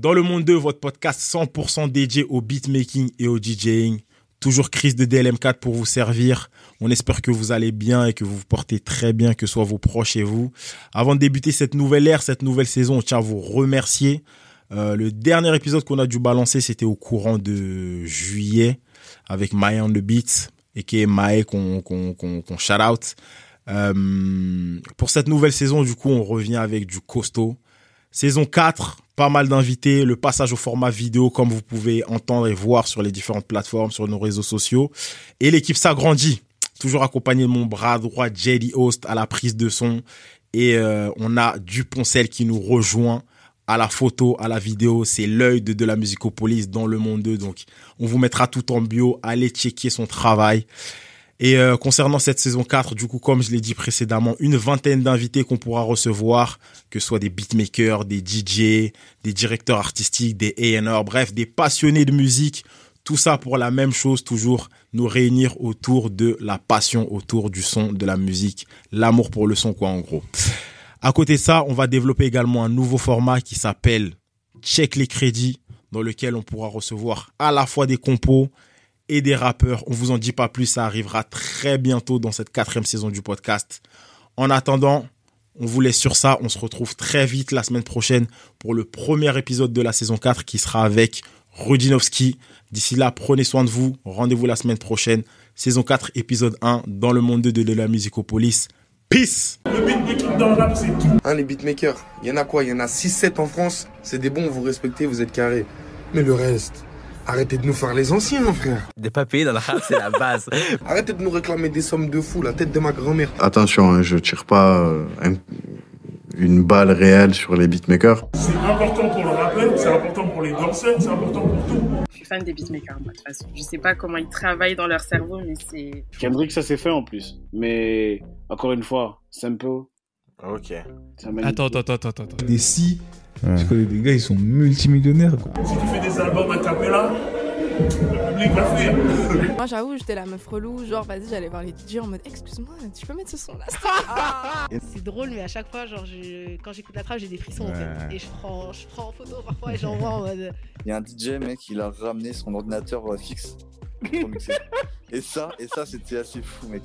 Dans le monde 2, votre podcast 100% dédié au beatmaking et au DJing. Toujours Chris de DLM4 pour vous servir. On espère que vous allez bien et que vous vous portez très bien, que ce soit vos proches et vous. Avant de débuter cette nouvelle ère, cette nouvelle saison, on tient à vous remercier. Euh, le dernier épisode qu'on a dû balancer, c'était au courant de juillet avec Maya on the Beats et qui est Mae qu'on shout out. Euh, pour cette nouvelle saison, du coup, on revient avec du costaud. Saison 4, pas mal d'invités, le passage au format vidéo comme vous pouvez entendre et voir sur les différentes plateformes, sur nos réseaux sociaux. Et l'équipe s'agrandit, toujours accompagné de mon bras droit, JD Host à la prise de son. Et euh, on a Duponcel qui nous rejoint à la photo, à la vidéo. C'est l'œil de, de la musicopolis dans le monde 2. Donc on vous mettra tout en bio. Allez checker son travail. Et euh, concernant cette saison 4, du coup, comme je l'ai dit précédemment, une vingtaine d'invités qu'on pourra recevoir, que ce soit des beatmakers, des DJ, des directeurs artistiques, des A&R, bref, des passionnés de musique. Tout ça pour la même chose, toujours nous réunir autour de la passion, autour du son, de la musique, l'amour pour le son, quoi, en gros. À côté de ça, on va développer également un nouveau format qui s'appelle Check les crédits, dans lequel on pourra recevoir à la fois des compos, et des rappeurs. On vous en dit pas plus, ça arrivera très bientôt dans cette quatrième saison du podcast. En attendant, on vous laisse sur ça. On se retrouve très vite la semaine prochaine pour le premier épisode de la saison 4 qui sera avec Rudinovski. D'ici là, prenez soin de vous. Rendez-vous la semaine prochaine. Saison 4, épisode 1 dans le monde 2 de la musicopolis. Peace Le beatmaking dans le rap, c'est tout. Hein, les beatmakers, il y en a quoi? Il y en a 6-7 en France. C'est des bons, vous respectez, vous êtes carrés. Mais le reste, arrêtez de nous faire les anciens, mon frère. Des papiers dans le rap, c'est la base. Arrêtez de nous réclamer des sommes de fou, la tête de ma grand-mère. Attention, hein, je tire pas euh, un- une balle réelle sur les beatmakers. C'est important pour le rappeur, c'est important pour les danseurs, c'est important pour tout. Je suis fan des beatmakers, moi, de toute façon. Je sais pas comment ils travaillent dans leur cerveau, mais c'est. Kendrick, ça s'est fait en plus. Mais encore une fois, Simple. Ok. c'est un magnifique- Attends, attends, attends, attends. attends. Des si, je connais des gars, ils sont multimillionnaires. Quoi. Si tu fais a cappella, le public va fuir. Moi j'avoue, j'étais la meuf relou, genre vas-y, j'allais voir les DJ en mode excuse-moi, tu peux mettre ce son là C'est drôle, mais à chaque fois, genre, je- quand j'écoute la trappe, j'ai des frissons en fait. Et je prends, je prends en photo parfois et j'envoie en mode. Il y a un DJ, mec, il a ramené son ordinateur euh, fixe pour mixer. et ça, et ça, c'était assez fou, mec.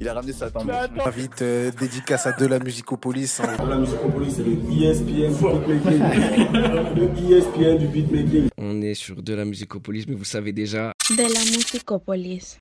Il a ramené sa table. Invite euh, dédicace à de la musicopolis. hein. La musicopolis, c'est le ESPN du beatmaking. le ESPN du beatmaking. On est sur de la musicopolis, mais vous savez déjà, De la musicopolis.